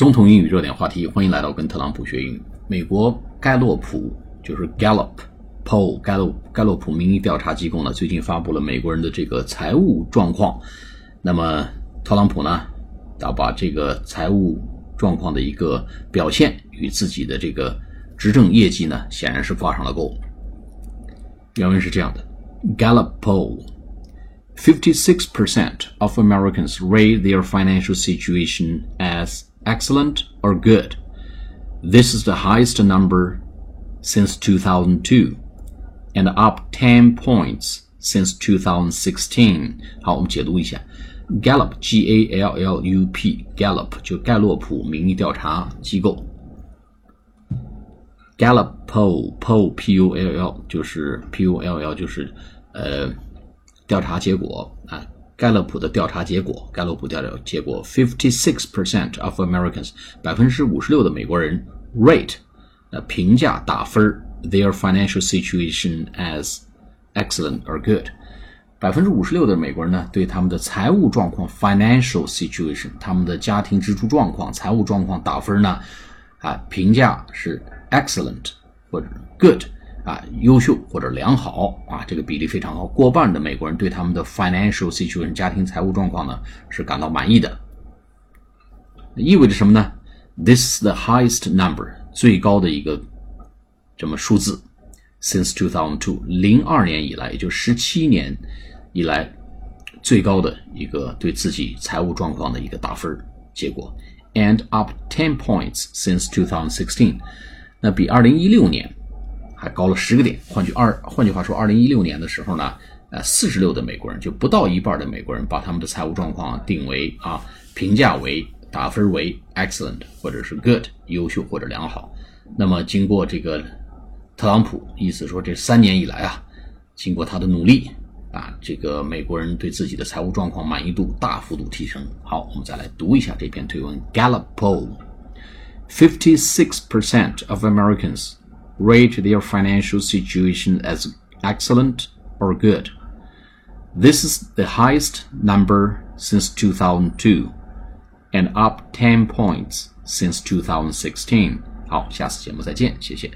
总统英语热点话题，欢迎来到跟特朗普学英语。美国盖洛普就是 Gallup Poll 盖洛盖洛普民意调查机构呢，最近发布了美国人的这个财务状况。那么特朗普呢，要把这个财务状况的一个表现与自己的这个执政业绩呢，显然是挂上了钩。原文是这样的：Gallup Poll。56% of Americans rate their financial situation as excellent or good. This is the highest number since 2002 and up 10 points since 2016. 好，我们解读一下，Gallup G A L L U P Gallup 就盖洛普民意调查机构。Gallup poll poll P U L L 就是 P U L L 就是呃调查结果啊。 盖勒普的调查结果，盖勒普调查结果，fifty-six percent of Americans，百分之五十六的美国人 rate，呃，评价打分 their financial situation as excellent or good。百分之五十六的美国人呢，对他们的财务状况 financial situation，他们的家庭支出状况、财务状况打分呢，啊，评价是 excellent 或者 good。啊，优秀或者良好啊，这个比例非常高，过半的美国人对他们的 financial situation 家庭财务状况呢是感到满意的。意味着什么呢？This is the highest number 最高的一个这么数字，since two thousand two 零二年以来，也就十七年以来最高的一个对自己财务状况的一个打分结果，and up ten points since two thousand sixteen，那比二零一六年。还高了十个点。换句二，换句话说，二零一六年的时候呢，呃，四十六的美国人就不到一半的美国人把他们的财务状况定为啊，评价为打分为 excellent 或者是 good 优秀或者良好。那么经过这个特朗普，意思说这三年以来啊，经过他的努力啊，这个美国人对自己的财务状况满意度大幅度提升。好，我们再来读一下这篇推文：Gallup poll，fifty six percent of Americans。rate their financial situation as excellent or good. This is the highest number since 2002 and up 10 points since 2016. 好，下次节目再见，谢谢。